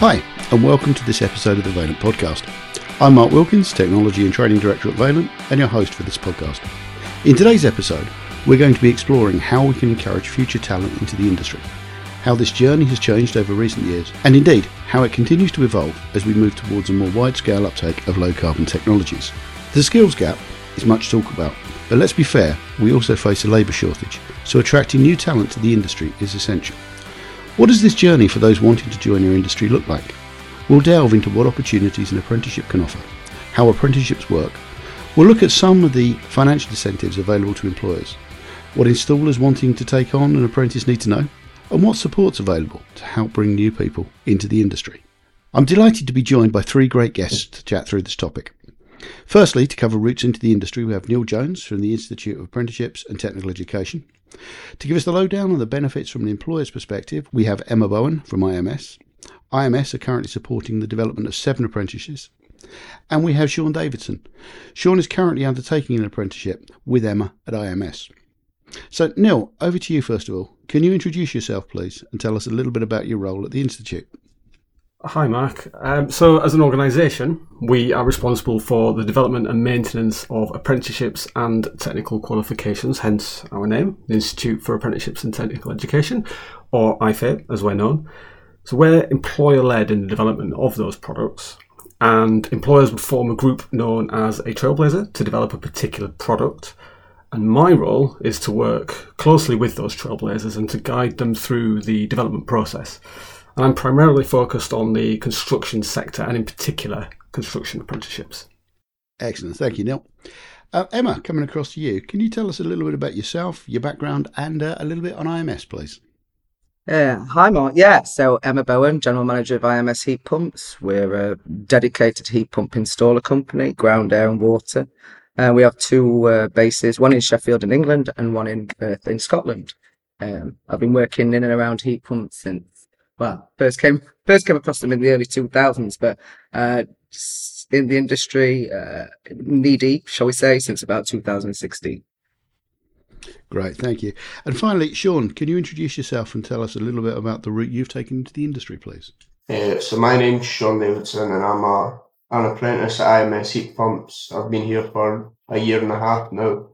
Hi, and welcome to this episode of the Vaillant Podcast. I'm Mark Wilkins, Technology and Training Director at Vaillant, and your host for this podcast. In today's episode, we're going to be exploring how we can encourage future talent into the industry, how this journey has changed over recent years, and indeed how it continues to evolve as we move towards a more wide scale uptake of low carbon technologies. The skills gap is much talk about, but let's be fair, we also face a labour shortage, so attracting new talent to the industry is essential. What does this journey for those wanting to join your industry look like? We'll delve into what opportunities an apprenticeship can offer, how apprenticeships work. We'll look at some of the financial incentives available to employers, what installers wanting to take on an apprentice need to know, and what support's available to help bring new people into the industry. I'm delighted to be joined by three great guests to chat through this topic. Firstly, to cover routes into the industry, we have Neil Jones from the Institute of Apprenticeships and Technical Education. To give us the lowdown on the benefits from an employer's perspective, we have Emma Bohan from IMS. IMS are currently supporting the development of seven apprentices. And we have Sean Davidson. Sean is currently undertaking an apprenticeship with Emma at IMS. So, Neil, over to you first of all. Can you introduce yourself, please, and tell us a little bit about your role at the Institute? Hi, Mark. Um, so, as an organisation, we are responsible for the development and maintenance of apprenticeships and technical qualifications, hence our name, the Institute for Apprenticeships and Technical Education, or IFATE as we're known. So, we're employer led in the development of those products, and employers would form a group known as a trailblazer to develop a particular product. And my role is to work closely with those trailblazers and to guide them through the development process and I'm primarily focused on the construction sector and, in particular, construction apprenticeships. Excellent. Thank you, Neil. Uh, Emma, coming across to you, can you tell us a little bit about yourself, your background, and uh, a little bit on IMS, please? Yeah, hi Mark. Yeah, so Emma Bohan, General Manager of IMS Heat Pumps. We're a dedicated heat pump installer company, ground, air, and water. Uh, we have two uh, bases, one in Sheffield in England and one in Perth in Scotland. Um, I've been working in and around heat pumps since well, first came first came across them in the early 2000s, but uh, in the industry, uh, knee deep, shall we say, since about 2016. Great, thank you. And finally, Sean, can you introduce yourself and tell us a little bit about the route you've taken into the industry, please? Uh, so my name's Sean Davidson, and I'm a, an apprentice at IMS Heat Pumps. I've been here for a year and a half now,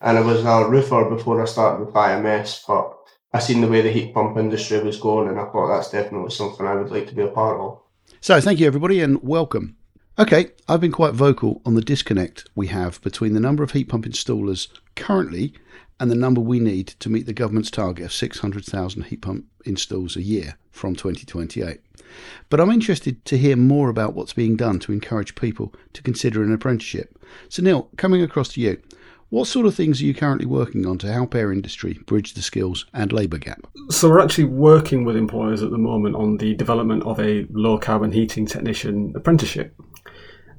and I was a roofer before I started with IMS, but I seen the way the heat pump industry was going, and I thought that's definitely something I would like to be a part of. So, thank you everybody, and welcome. Okay, I've been quite vocal on the disconnect we have between the number of heat pump installers currently and the number we need to meet the government's target of 600,000 heat pump installs a year from 2028. But I'm interested to hear more about what's being done to encourage people to consider an apprenticeship. So, Neil, coming across to you, what sort of things are you currently working on to help our industry bridge the skills and labour gap? So, we're actually working with employers at the moment on the development of a low carbon heating technician apprenticeship.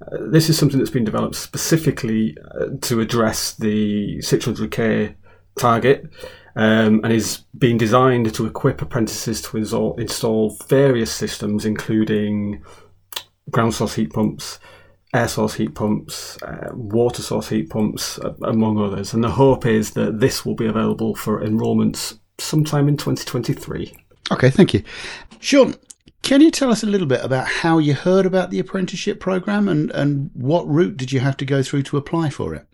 Uh, this is something that's been developed specifically uh, to address the 600k target um, and is being designed to equip apprentices to install, install various systems, including ground source heat pumps, air source heat pumps, uh, water source heat pumps, uh, among others. And the hope is that this will be available for enrolments sometime in 2023. Okay, thank you. Sean, can you tell us a little bit about how you heard about the apprenticeship program and, and what route did you have to go through to apply for it?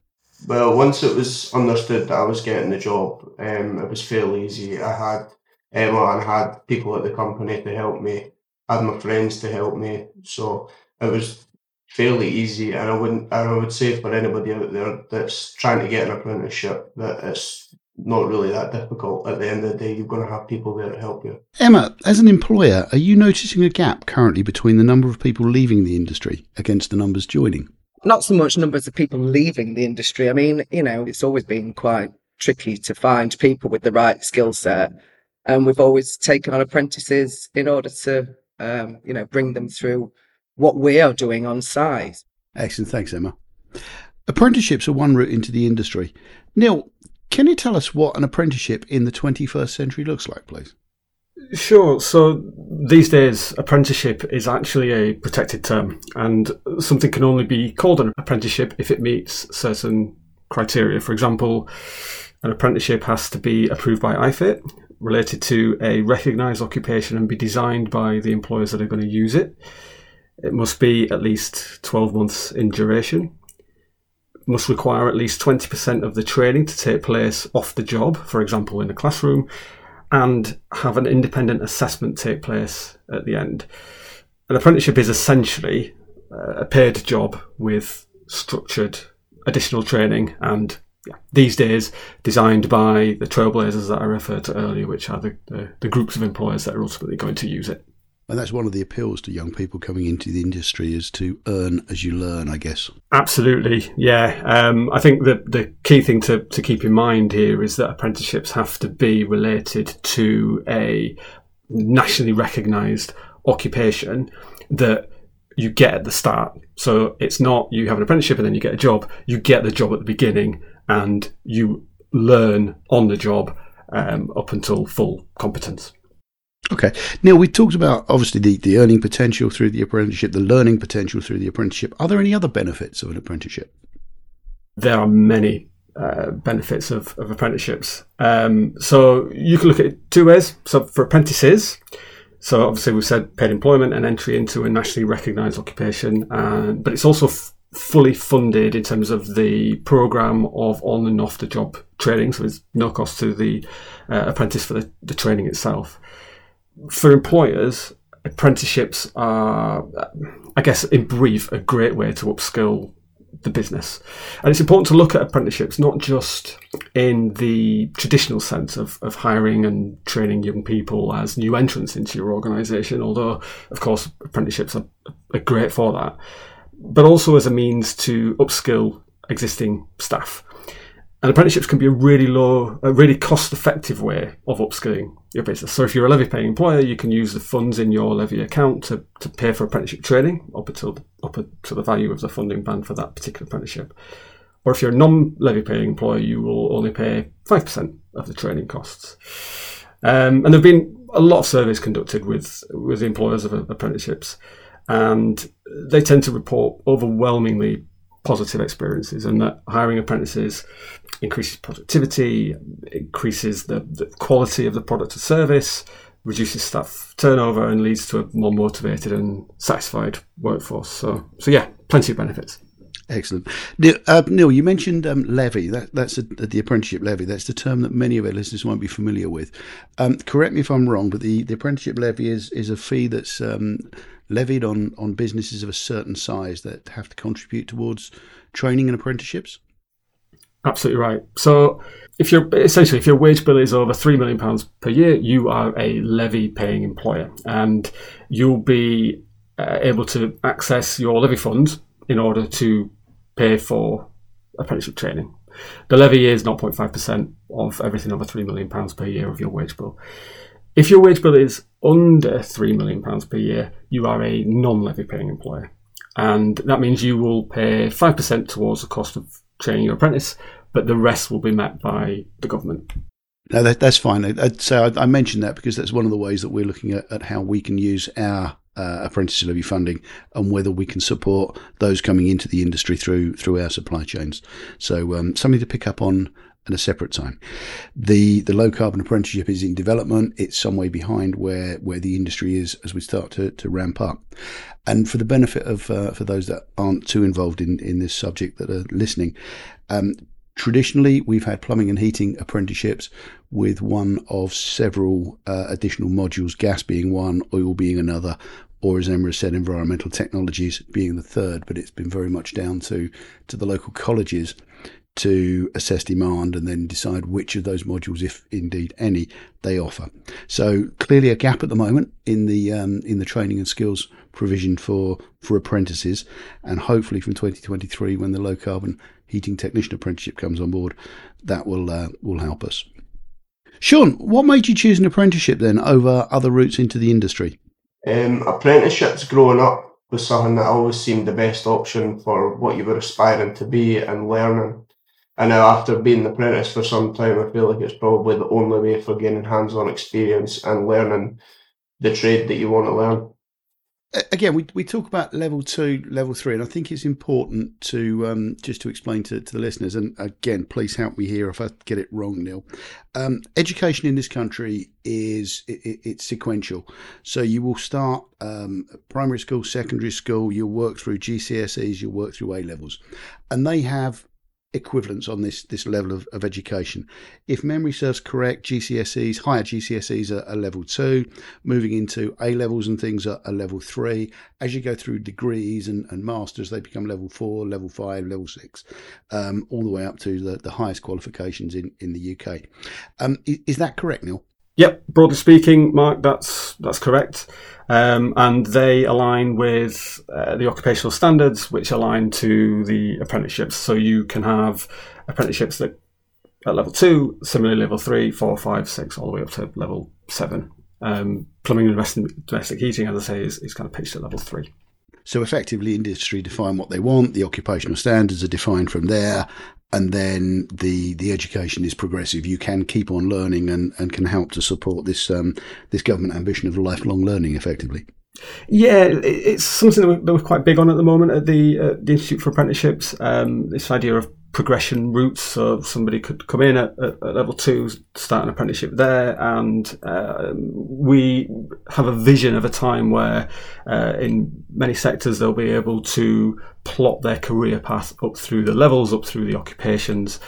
Well, once it was understood that I was getting the job, um, it was fairly easy. I had Emma and had people at the company to help me. I had my friends to help me, so it was fairly easy, and I wouldn't. I would say for anybody out there that's trying to get an apprenticeship that it's not really that difficult. At the end of the day, you're going to have people there to help you. Emma, as an employer, are you noticing a gap currently between the number of people leaving the industry against the numbers joining? Not so much numbers of people leaving the industry. I mean, you know, it's always been quite tricky to find people with the right skill set. And we've always taken on apprentices in order to, um, you know, bring them through what we are doing on site. Excellent. Thanks, Emma. Apprenticeships are one route into the industry. Neil, can you tell us what an apprenticeship in the 21st century looks like, please? Sure. So these days, apprenticeship is actually a protected term, and something can only be called an apprenticeship if it meets certain criteria. For example, an apprenticeship has to be approved by IFATE, related to a recognised occupation and be designed by the employers that are going to use it. It must be at least 12 months in duration. It must require at least 20% of the training to take place off the job, for example, in a classroom, and have an independent assessment take place at the end. An apprenticeship is essentially uh, a paid job with structured additional training and these days designed by the trailblazers that I referred to earlier, which are the, the, the, groups of employers that are ultimately going to use it. And that's one of the appeals to young people coming into the industry is to earn as you learn, I guess. Absolutely, yeah. Um, I think the the key thing to, to keep in mind here is that apprenticeships have to be related to a nationally recognised occupation that you get at the start. So it's not you have an apprenticeship and then you get a job. You get the job at the beginning and you learn on the job um, up until full competence. Okay. Neil, we talked about obviously the, the earning potential through the apprenticeship, the learning potential through the apprenticeship. Are there any other benefits of an apprenticeship? There are many uh, benefits of, of apprenticeships. Um, so you can look at it two ways. So for apprentices, so obviously we've said paid employment and entry into a nationally recognised occupation, uh, but it's also f- fully funded in terms of the program of on and off the job training. So there's no cost to the uh, apprentice for the, the training itself. For employers, apprenticeships are, I guess, in brief, a great way to upskill the business. And it's important to look at apprenticeships not just in the traditional sense of, of hiring and training young people as new entrants into your organisation, although, of course, apprenticeships are, are great for that but also as a means to upskill existing staff. And apprenticeships can be a really low, a really cost effective way of upskilling your business. So if you're a levy paying employer, you can use the funds in your levy account to, to pay for apprenticeship training up until up to the value of the funding band for that particular apprenticeship. Or if you're a non levy paying employer, you will only pay 5% of the training costs. Um, and there have been a lot of surveys conducted with, with employers of apprenticeships and they tend to report overwhelmingly positive experiences and that hiring apprentices increases productivity, increases the, the quality of the product or service, reduces staff turnover and leads to a more motivated and satisfied workforce. So, so yeah, plenty of benefits. Excellent. Neil, uh, Neil you mentioned um, levy. That, that's a, the apprenticeship levy. That's the term that many of our listeners won't be familiar with. Um, correct me if I'm wrong, but the, the apprenticeship levy is, is a fee that's um, levied on, on businesses of a certain size that have to contribute towards training and apprenticeships? Absolutely right. So, if you're essentially if your wage bill is over three million pounds per year, you are a levy paying employer, and you'll be uh, able to access your levy funds in order to pay for apprenticeship training. The levy is 0.5% of everything over three million pounds per year of your wage bill. If your wage bill is under £3 million per year, you are a non levy paying employer. And that means you will pay 5% towards the cost of training your apprentice, but the rest will be met by the government. No, that, that's fine. So I, I, mentioned that because that's one of the ways that we're looking at, at how we can use our uh, apprentice levy funding and whether we can support those coming into the industry through through our supply chains. So um, something to pick up on at a separate time. The the low carbon apprenticeship is in development. It's some way behind where where the industry is as we start to, to ramp up. And for the benefit of uh, for those that aren't too involved in, in this subject that are listening, um, traditionally we've had plumbing and heating apprenticeships with one of several uh, additional modules, gas being one, oil being another, or as Emma said, environmental technologies being the third. But it's been very much down to to the local colleges to assess demand and then decide which of those modules, if indeed any, they offer. So clearly a gap at the moment in the um, in the training and skills provision for for apprentices, and hopefully from 2023, when the low carbon heating technician apprenticeship comes on board, that will uh, will help us. Sean, what made you choose an apprenticeship then over other routes into the industry? Um, apprenticeships growing up was something that always seemed the best option for what you were aspiring to be and learning. And now, after being an apprentice for some time, I feel like it's probably the only way for gaining hands on experience and learning the trade that you want to learn. again, we, we talk about level two, level three, and I think it's important to um, just to explain to, to the listeners. And again, please help me here if I get it wrong, Neil. Um, education in this country is it, it's sequential, so you will start um, primary school, secondary school. You'll work through GCSEs, you'll work through A levels, and they have equivalents on this this level of, of education. If memory serves correct, GCSEs, higher GCSEs are, are level two, moving into A levels and things are, are, level three. As you go through degrees and, and masters, they become level four, level five, level six, um, all the way up to the, the highest qualifications in, in the UK. Um, is, is that correct, Neil? Yep, broadly speaking, Mark, that's that's correct. Um, and they align with uh, the occupational standards, which align to the apprenticeships. So you can have apprenticeships that at level two, similarly level three, four, five, six, all the way up to level seven. Um, plumbing and domestic, heating, as I say, is, is kind of pitched at level three. So effectively, industry define what they want. The occupational standards are defined from there, and then the the education is progressive. You can keep on learning and, and can help to support this um, this government ambition of lifelong learning effectively. Yeah, it's something that we're, that we're quite big on at the moment at the uh, the Institute for Apprenticeships. Um, this idea of progression routes. So somebody could come in at, at, at level two, start an apprenticeship there, and uh, we have a vision of a time where, uh, in many sectors, they'll be able to plot their career path up through the levels, up through the occupations.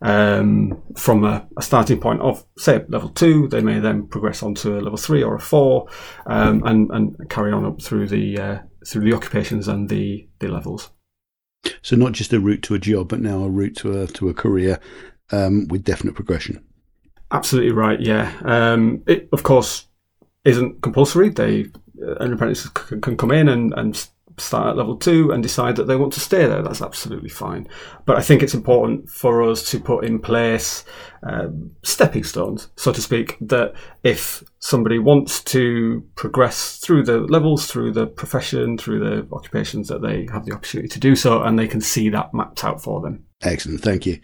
Um, from a, a, starting point of say level two, they may then progress on to a level three or a four, um, and, and carry on up through the uh, through the occupations and the the levels. So not just a route to a job, but now a route to a to a career um, with definite progression. Absolutely right. Yeah. Um, it of course isn't compulsory. They uh, an apprentice can, can come in and, and start at level two and decide that they want to stay there, that's absolutely fine. But I think it's important for us to put in place um, stepping stones, so to speak, that if somebody wants to progress through the levels, through the profession, through the occupations, that they have the opportunity to do so and they can see that mapped out for them. Excellent, thank you.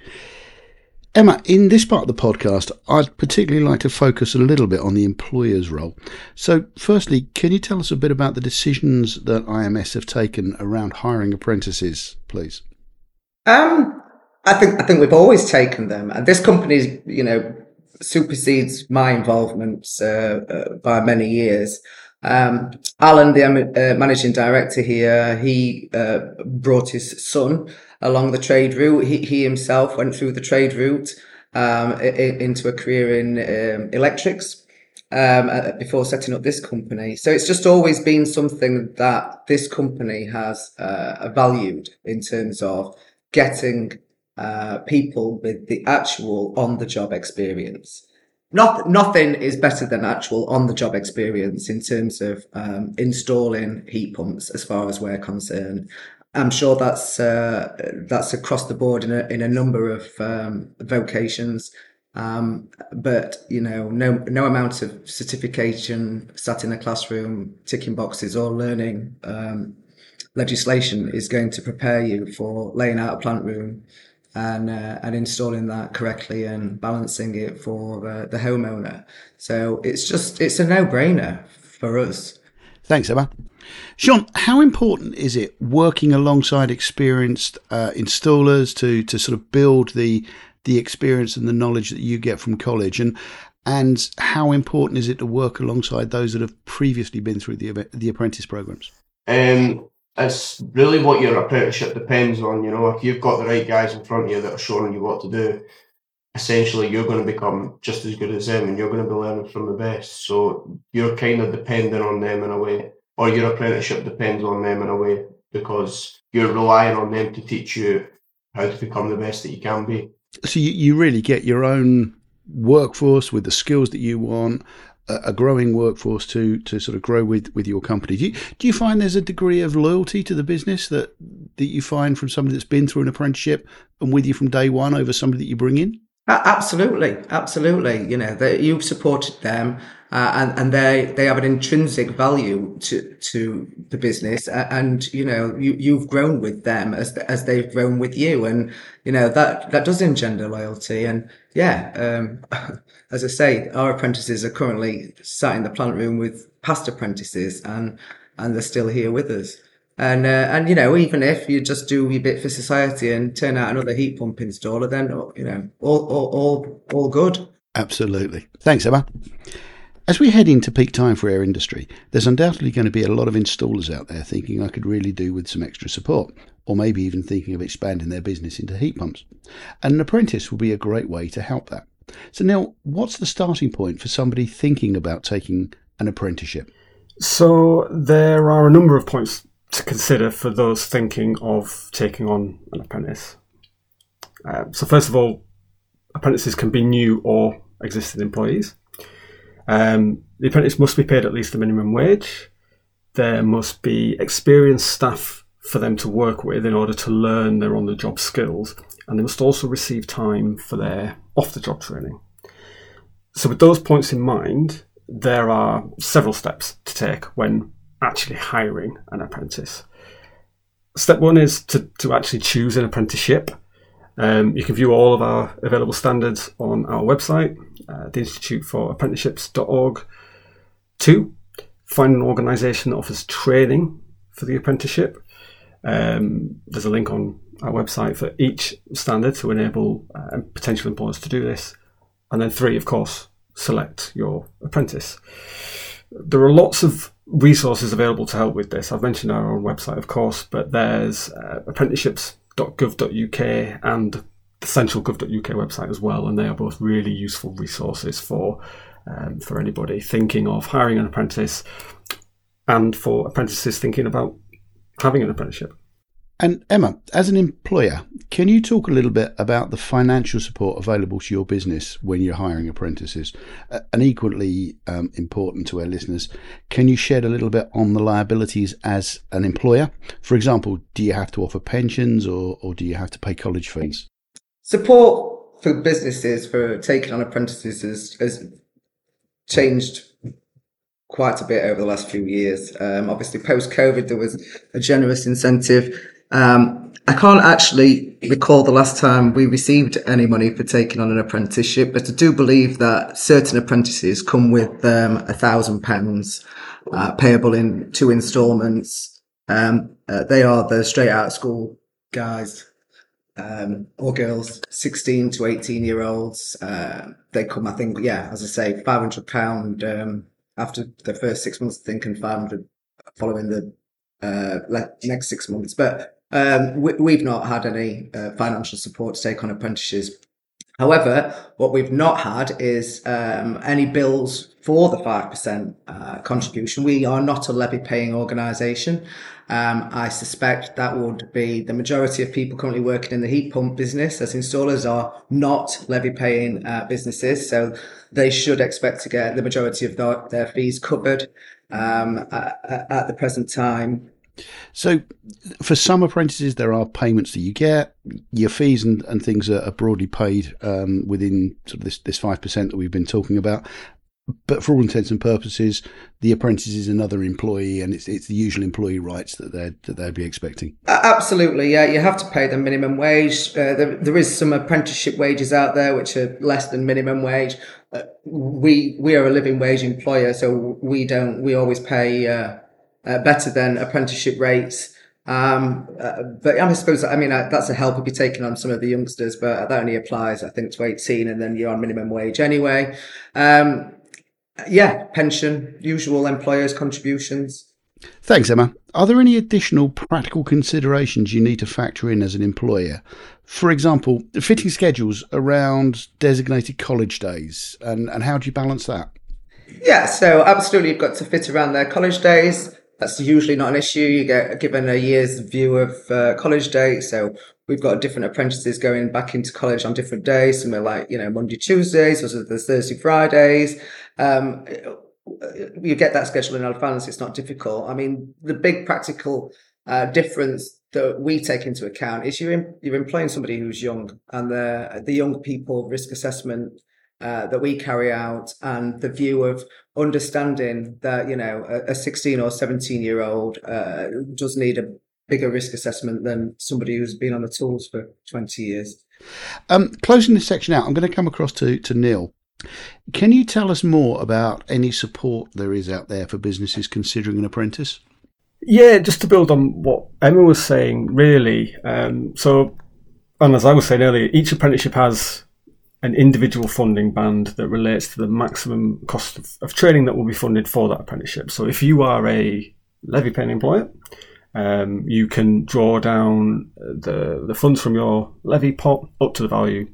Emma, in this part of the podcast, I'd particularly like to focus a little bit on the employer's role. So, firstly, can you tell us a bit about the decisions that IMS have taken around hiring apprentices, please? Um, I think I think we've always taken them, and this company, you know, supersedes my involvement uh, uh, by many years. Um, Alan, the uh, managing director here, he uh, brought his son along the trade route. He, he himself went through the trade route um, into a career in um, electrics um, uh, before setting up this company. So it's just always been something that this company has uh, valued in terms of getting uh, people with the actual on the job experience. Not, nothing is better than actual on the job experience in terms of um, installing heat pumps as far as we're concerned. I'm sure that's uh, that's across the board in a in a number of um, vocations. Um, but you know, no no amount of certification sat in a classroom ticking boxes or learning um, legislation is going to prepare you for laying out a plant room and uh, and installing that correctly and balancing it for uh, the homeowner. So it's just it's a no brainer for us. Thanks, Emma. Sean, how important is it working alongside experienced uh, installers to to sort of build the the experience and the knowledge that you get from college, and and how important is it to work alongside those that have previously been through the the apprentice programs? Um, it's really what your apprenticeship depends on. You know, if you've got the right guys in front of you that are showing you what to do, essentially you're going to become just as good as them, and you're going to be learning from the best. So you're kind of dependent on them in a way or your apprenticeship depends on them in a way because you're relying on them to teach you how to become the best that you can be. So you, you really get your own workforce with the skills that you want, a, a growing workforce to to sort of grow with, with your company. Do you, do you find there's a degree of loyalty to the business that, that you find from somebody that's been through an apprenticeship and with you from day one over somebody that you bring in? Absolutely, absolutely. You know, that you've supported them, uh, and and they they have an intrinsic value to to the business, and you know you you've grown with them as as they've grown with you, and you know that that does engender loyalty. And yeah, um, as I say, our apprentices are currently sat in the plant room with past apprentices, and and they're still here with us. And, uh, and, you know, even if you just do your bit for society and turn out another heat pump installer, then, you know, all, all, all, all good. Absolutely. Thanks, Emma. As we head into peak time for our industry, there's undoubtedly going to be a lot of installers out there thinking I could really do with some extra support, or maybe even thinking of expanding their business into heat pumps. And an apprentice would be a great way to help that. So, Neil, what's the starting point for somebody thinking about taking an apprenticeship? So, there are a number of points to consider for those thinking of taking on an apprentice. Uh, so, first of all, apprentices can be new or existing employees. Um, the apprentice must be paid at least the minimum wage. There must be experienced staff for them to work with in order to learn their on the job skills, and they must also receive time for their off the job training. So, with those points in mind, there are several steps to take when actually hiring an apprentice. Step one is to, to actually choose an apprenticeship. Um, you can view all of our available standards on our website, uh, the Institute for Apprenticeships.org. Two, find an organisation that offers training for the apprenticeship. Um, there's a link on our website for each standard to enable uh, potential employers to do this. And then three, of course, select your apprentice. There are lots of resources available to help with this. I've mentioned our own website, of course, but there's uh, apprenticeships.gov.uk and the central.gov.uk website as well, and they are both really useful resources for um, for anybody thinking of hiring an apprentice and for apprentices thinking about having an apprenticeship. And Emma, as an employer, can you talk a little bit about the financial support available to your business when you're hiring apprentices? Uh, and equally um, important to our listeners, can you shed a little bit on the liabilities as an employer? For example, do you have to offer pensions or, or do you have to pay college fees? Support for businesses for taking on apprentices has, has changed quite a bit over the last few years. Um, obviously, post COVID, there was a generous incentive um, I can't actually recall the last time we received any money for taking on an apprenticeship, but I do believe that certain apprentices come with um, a thousand pounds uh, payable in two instalments. Um, uh, they are the straight out of school guys um, or girls, 16 to 18 year olds. Uh, they come, I think, yeah, as I say, 500 pound um, after the first six months, I think, and 500 following the uh, next six months. But um, we, have not had any uh, financial support to take on apprentices. However, what we've not had is um, any bills for the 5% uh, contribution. We are not a levy paying organisation. Um, I suspect that would be the majority of people currently working in the heat pump business as installers are not levy paying uh, businesses. So they should expect to get the majority of their, their fees covered um, at, at the present time. So, for some apprentices, there are payments that you get. Your fees and, and things are, broadly paid um, within sort of this this five percent that we've been talking about. But for all intents and purposes, the apprentice is another employee, and it's it's the usual employee rights that they that they'd be expecting. Absolutely, yeah. You have to pay the minimum wage. Uh, there, there is some apprenticeship wages out there which are less than minimum wage. Uh, we we are a living wage employer, so we don't. We always pay. Uh, uh, better than apprenticeship rates. Um, uh, but I suppose, I mean, uh, that's a help if you're taking on some of the youngsters, but that only applies, I think, to 18 and then you're on minimum wage anyway. Um, yeah, pension, usual employers' contributions. Thanks, Emma. Are there any additional practical considerations you need to factor in as an employer? For example, fitting schedules around designated college days, and, and how do you balance that? Yeah, so absolutely, you've got to fit around their college days that's usually not an issue. You get given a year's view of uh, college dates. So we've got different apprentices going back into college on different days. Some are like, you know, Monday, Tuesdays, or there's Thursday, Fridays. Um, you get that schedule in advance. It's not difficult. I mean, the big practical uh, difference that we take into account is you're, you're employing somebody who's young and the, the young people risk assessment uh, that we carry out and the view of understanding that, you know, a, a 16 or 17 year old uh, does need a bigger risk assessment than somebody who's been on the tools for 20 years. Um, closing this section out, I'm going to come across to, to Neil. Can you tell us more about any support there is out there for businesses considering an apprentice? Yeah, just to build on what Emma was saying, really. Um, so, and as I was saying earlier, each apprenticeship has an individual funding band that relates to the maximum cost of, of training that will be funded for that apprenticeship. So, if you are a levy paying employer, um, you can draw down the, the funds from your levy pot up to the value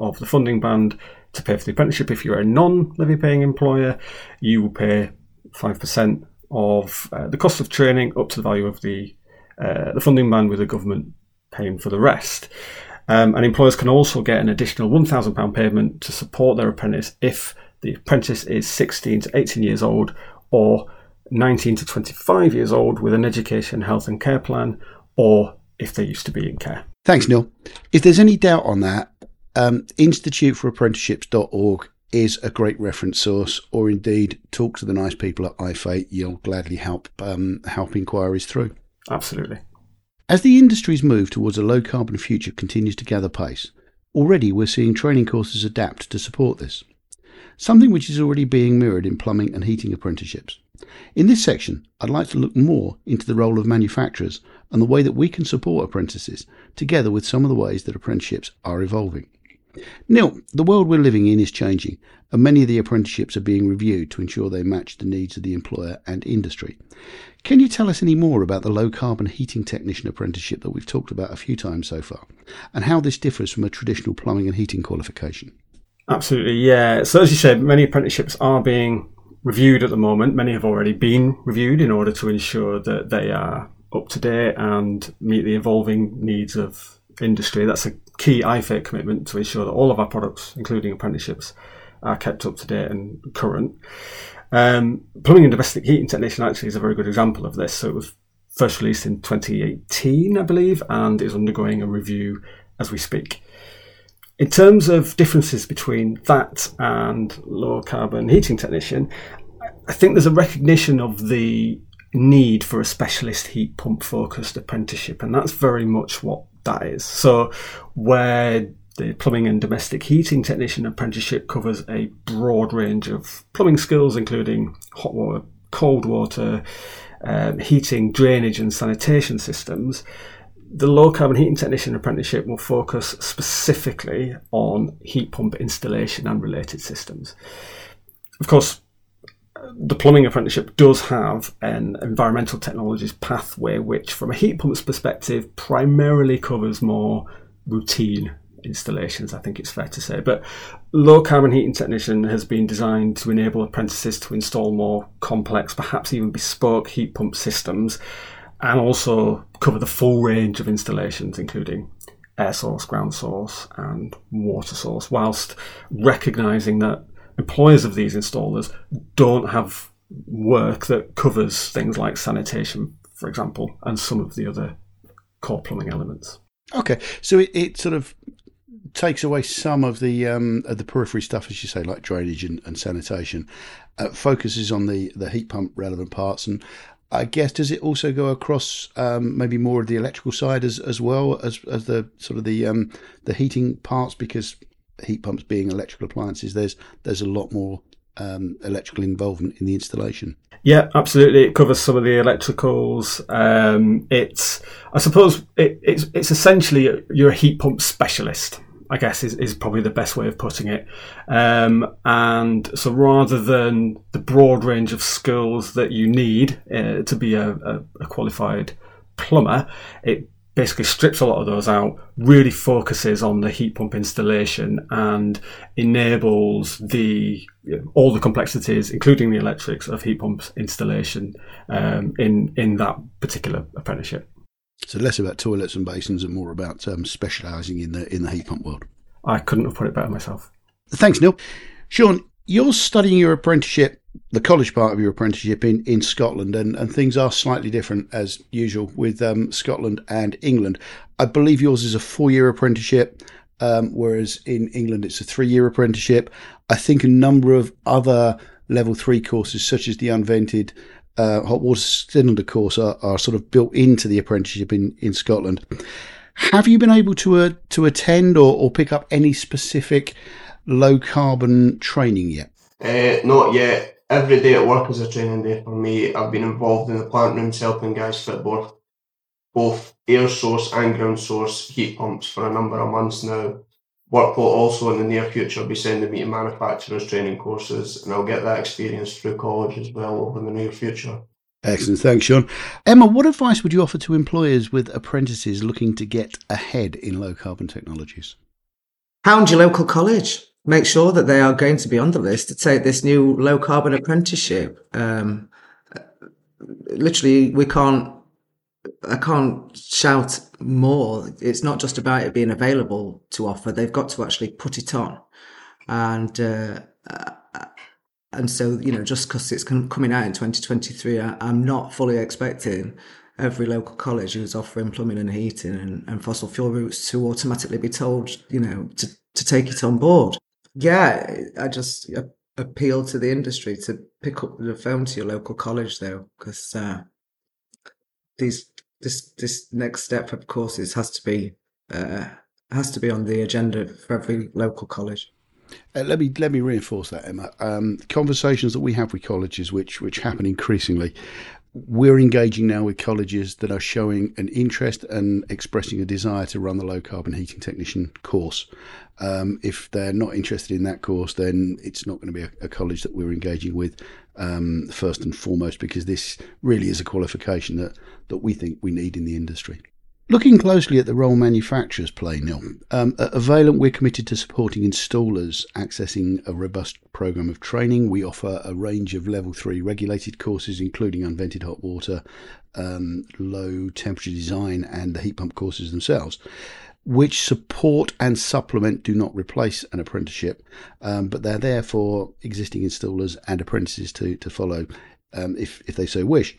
of the funding band to pay for the apprenticeship. If you're a non levy paying employer, you will pay 5% of uh, the cost of training up to the value of the, uh, the funding band with the government paying for the rest. Um, and employers can also get an additional £1,000 payment to support their apprentice if the apprentice is 16 to 18 years old or 19 to 25 years old with an education, health, and care plan, or if they used to be in care. Thanks, Neil. If there's any doubt on that, um, instituteforapprenticeships.org is a great reference source, or indeed talk to the nice people at IFA. You'll gladly help um, help inquiries through. Absolutely. As the industry's move towards a low carbon future continues to gather pace, already we're seeing training courses adapt to support this. Something which is already being mirrored in plumbing and heating apprenticeships. In this section, I'd like to look more into the role of manufacturers and the way that we can support apprentices, together with some of the ways that apprenticeships are evolving. Neil, the world we're living in is changing, and many of the apprenticeships are being reviewed to ensure they match the needs of the employer and industry. Can you tell us any more about the low carbon heating technician apprenticeship that we've talked about a few times so far, and how this differs from a traditional plumbing and heating qualification? Absolutely, yeah. So, as you said, many apprenticeships are being reviewed at the moment. Many have already been reviewed in order to ensure that they are up to date and meet the evolving needs of industry. That's a key IFATE commitment to ensure that all of our products, including apprenticeships, are kept up to date and current. Um, plumbing and domestic heating technician actually is a very good example of this. So it was first released in 2018, I believe, and is undergoing a review as we speak. In terms of differences between that and low carbon heating technician, I think there's a recognition of the need for a specialist heat pump focused apprenticeship, and that's very much what that is. So, where the plumbing and domestic heating technician apprenticeship covers a broad range of plumbing skills, including hot water, cold water, um, heating, drainage, and sanitation systems the low carbon heating technician apprenticeship will focus specifically on heat pump installation and related systems. Of course, the plumbing apprenticeship does have an environmental technologies pathway, which, from a heat pump's perspective, primarily covers more routine installations, I think it's fair to say. But low carbon heating technician has been designed to enable apprentices to install more complex, perhaps even bespoke heat pump systems and also cover the full range of installations, including air source, ground source, and water source, whilst recognizing that employers of these installers don't have work that covers things like sanitation, for example, and some of the other core plumbing elements. Okay, so it, it sort of takes away some of the um, of the periphery stuff, as you say, like drainage and, and sanitation. Uh, focuses on the the heat pump relevant parts, and I guess does it also go across um, maybe more of the electrical side as as well as as the sort of the um, the heating parts because heat pumps being electrical appliances, there's there's a lot more um, electrical involvement in the installation. Yeah, absolutely. It covers some of the electricals. Um, it's I suppose it, it's it's essentially you're a heat pump specialist. I guess is, is probably the best way of putting it. Um, and so rather than the broad range of skills that you need uh, to be a, a, a, qualified plumber, it basically strips a lot of those out, really focuses on the heat pump installation and enables the all the complexities, including the electrics of heat pumps installation um, in in that particular apprenticeship. So less about toilets and basins and more about um, specialising in the in the heat pump world. I couldn't have put it better myself. Thanks, Neil. Sean, you're studying your apprenticeship, the college part of your apprenticeship in, in Scotland, and, and things are slightly different as usual with um, Scotland and England. I believe yours is a four year apprenticeship, um, whereas in England it's a three year apprenticeship. I think a number of other level three courses, such as the Unvented uh, hot water cylinder course are, are sort of built into the apprenticeship in, in Scotland. Have you been able to uh, to attend or, or pick up any specific low carbon training yet? Uh, not yet. Every day at work is a training day for me. I've been involved in the plant rooms helping guys fit both both air source and ground source heat pumps for a number of months now. Work will also in the near future be sending me to manufacturers training courses, and I'll get that experience through college as well over the near future. Excellent. Thanks, Sean. Emma, what advice would you offer to employers with apprentices looking to get ahead in low carbon technologies? Hound your local college. Make sure that they are going to be on the list to take this new low carbon apprenticeship. Um, literally, we can't I can't shout more. It's not just about it being available to offer. They've got to actually put it on, and uh, uh and so you know, just because it's coming out in 2023, I, am not fully expecting every local college who's offering plumbing and heating and, and fossil fuel routes to automatically be told, you know, to to take it on board. Yeah, I just appeal to the industry to pick up the phone to your local college though, because. Uh, these this this next step of courses has to be uh, has to be on the agenda for every local college. Uh, let me let me reinforce that, Emma. Um, conversations that we have with colleges, which which happen increasingly, we're engaging now with colleges that are showing an interest and expressing a desire to run the low carbon heating technician course. Um, if they're not interested in that course, then it's not going to be a, a college that we're engaging with um, first and foremost, because this really is a qualification that, that we think we need in the industry. Looking closely at the role manufacturers play, Neil, um, at Vaillant we're committed to supporting installers accessing a robust program of training. We offer a range of level three regulated courses, including unvented hot water, um, low temperature design, and the heat pump courses themselves which support and supplement, do not replace an apprenticeship, um, but they're there for existing installers and apprentices to, to follow um, if, if they so wish.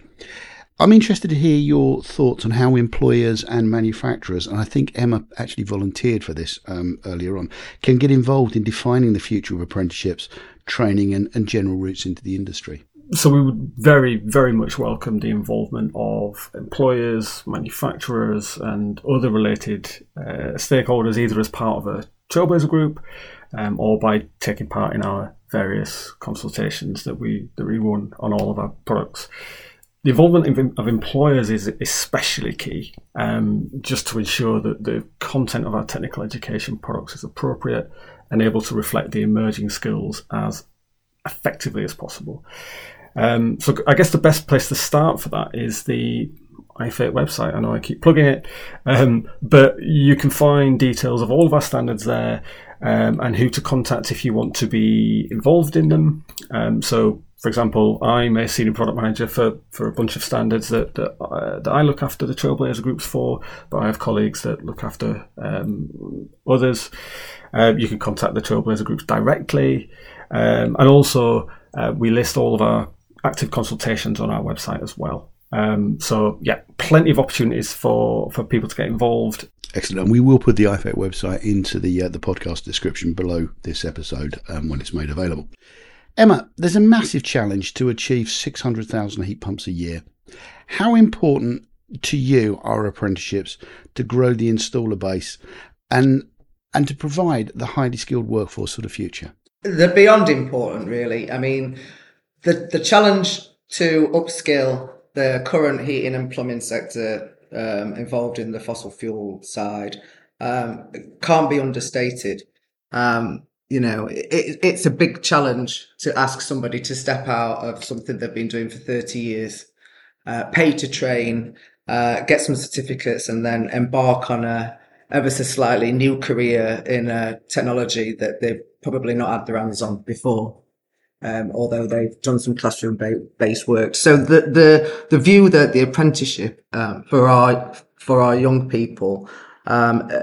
I'm interested to hear your thoughts on how employers and manufacturers, and I think Emma actually volunteered for this um, earlier on, can get involved in defining the future of apprenticeships, training, and, and general routes into the industry so we would very, very much welcome the involvement of employers, manufacturers, and other related uh, stakeholders, either as part of a Trailblazer group um, or by taking part in our various consultations that we that we run on all of our products. The involvement of, employers is especially key, um, just to ensure that the content of our technical education products is appropriate and able to reflect the emerging skills as effectively as possible. Um, so I guess the best place to start for that is the IFATE website. I know I keep plugging it, um, but you can find details of all of our standards there um, and who to contact if you want to be involved in them. Um, so, for example, I'm a senior product manager for, for a bunch of standards that that, uh, that I look after the Trailblazer groups for, but I have colleagues that look after um, others. Uh, you can contact the Trailblazer groups directly, um, and also uh, we list all of our active consultations on our website as well. Um, so yeah, plenty of opportunities for, for people to get involved. Excellent. And we will put the IFATE website into the uh, the podcast description below this episode um, when it's made available. Emma, there's a massive challenge to achieve 600,000 heat pumps a year. How important to you are apprenticeships to grow the installer base and and to provide the highly skilled workforce for the future? They're beyond important, really. I mean, the the challenge to upskill the current heating and plumbing sector um, involved in the fossil fuel side um, can't be understated. Um, you know, it, it's a big challenge to ask somebody to step out of something they've been doing for 30 years, uh, pay to train, uh, get some certificates, and then embark on a ever so slightly new career in a technology that they've probably not had their hands on before um, although they've done some classroom based work. So the, the, the view that the apprenticeship, um, for our, for our young people, um, uh,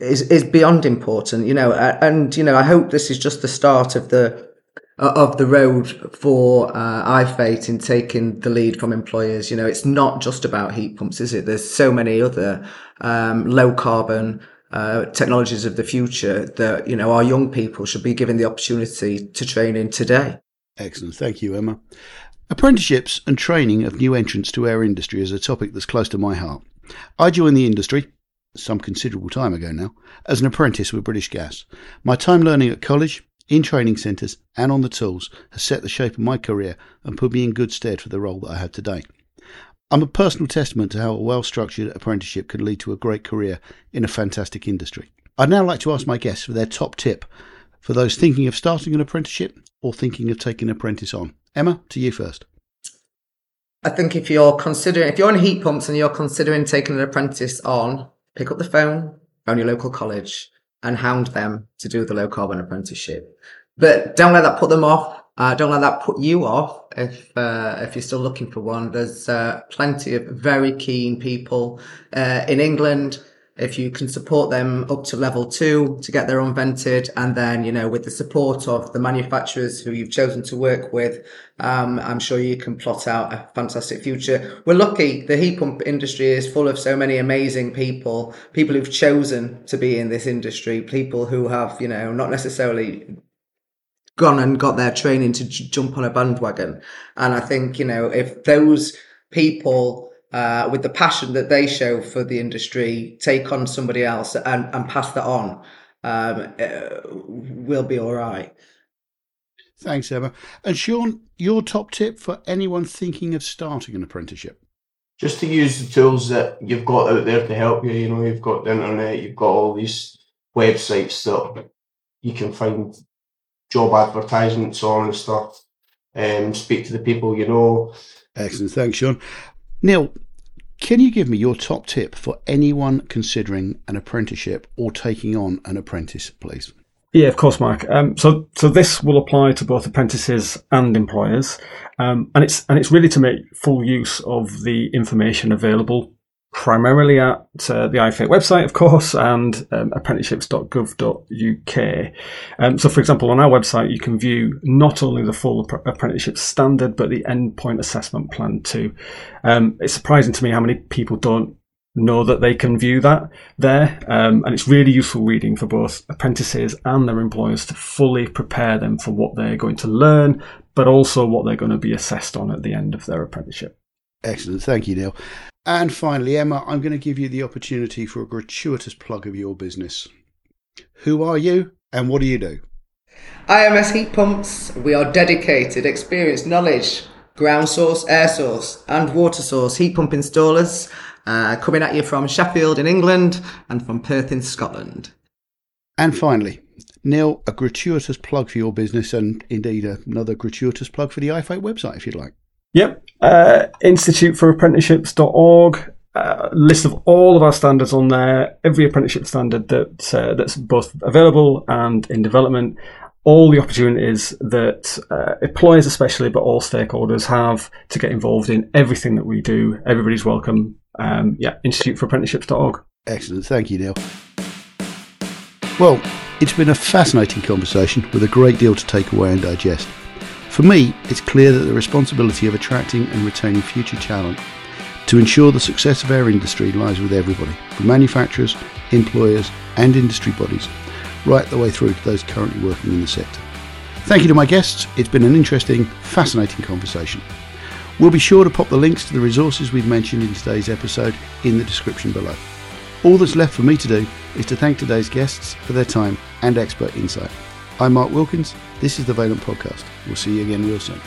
is, is beyond important, you know, and, you know, I hope this is just the start of the, uh, of the road for uh, iFate in taking the lead from employers. You know, it's not just about heat pumps, is it? There's so many other um, low carbon uh, technologies of the future that you know our young people should be given the opportunity to train in today. Excellent, thank you, Emma. Apprenticeships and training of new entrants to our industry is a topic that's close to my heart. I joined the industry some considerable time ago now as an apprentice with British Gas. My time learning at college, in training centres and on the tools has set the shape of my career and put me in good stead for the role that I have today. I'm a personal testament to how a well structured apprenticeship can lead to a great career in a fantastic industry. I'd now like to ask my guests for their top tip for those thinking of starting an apprenticeship or thinking of taking an apprentice on. Emma, to you first. I think if you're considering, if you're on heat pumps and you're considering taking an apprentice on, pick up the phone, phone your local college and hound them to do the low carbon apprenticeship. But don't let that put them off. Uh, don't let that put you off if uh, if you're still looking for one. There's uh, plenty of very keen people uh, in England if you can support them up to level two to get their unvented, and then you know with the support of the manufacturers who you've chosen to work with, um, I'm sure you can plot out a fantastic future. We're lucky; the heat pump industry is full of so many amazing people, people who've chosen to be in this industry, people who have you know not necessarily gone and got their training to j- jump on a bandwagon, and I think you know if those people uh, with the passion that they show for the industry, take on somebody else and, and pass that on, um, uh, we'll be all right. Thanks, Emma. And Sean, your top tip for anyone thinking of starting an apprenticeship? Just to use the tools that you've got out there to help you. You know, you've got the internet, you've got all these websites that you can find job advertisements on and stuff. Um, speak to the people you know. Excellent. Thanks, Sean. Neil, can you give me your top tip for anyone considering an apprenticeship or taking on an apprentice, please? Yeah, of course, Mark. Um, so, so this will apply to both apprentices and employers, um, and it's and it's really to make full use of the information available primarily at uh, the IFATE website, of course, and um, apprenticeships.gov.uk. Um, so, for example, on our website, you can view not only the full apprenticeship standard, but the endpoint assessment plan too. Um, it's surprising to me how many people don't know that they can view that there. Um, and it's really useful reading for both apprentices and their employers to fully prepare them for what they're going to learn, but also what they're going to be assessed on at the end of their apprenticeship. Excellent. Thank you, Neil. And finally, Emma, I'm going to give you the opportunity for a gratuitous plug of your business. Who are you and what do you do? IMS Heat Pumps. We are dedicated, experienced, knowledge, ground source, air source, and water source heat pump installers uh, coming at you from Sheffield in England and from Perth in Scotland. And finally, Neil, a gratuitous plug for your business and indeed another gratuitous plug for the IFATE website if you'd like. Yep. Uh, Institute4Apprenticeships.org. Uh, list of all of our standards on there, every apprenticeship standard that uh, that's both available and in development, all the opportunities that uh, employers, especially, but all stakeholders have to get involved in everything that we do. Everybody's welcome. Um, yeah, Institute4Apprenticeships.org. Excellent. Thank you, Neil. Well, it's been a fascinating conversation with a great deal to take away and digest. For me, it's clear that the responsibility of attracting and retaining future talent to ensure the success of our industry lies with everybody, from manufacturers, employers, and industry bodies, right the way through to those currently working in the sector. Thank you to my guests. It's been an interesting, fascinating conversation. We'll be sure to pop the links to the resources we've mentioned in today's episode in the description below. All that's left for me to do is to thank today's guests for their time and expert insight. I'm Mark Wilkins. This is the Vaillant Podcast. We'll see you again real soon.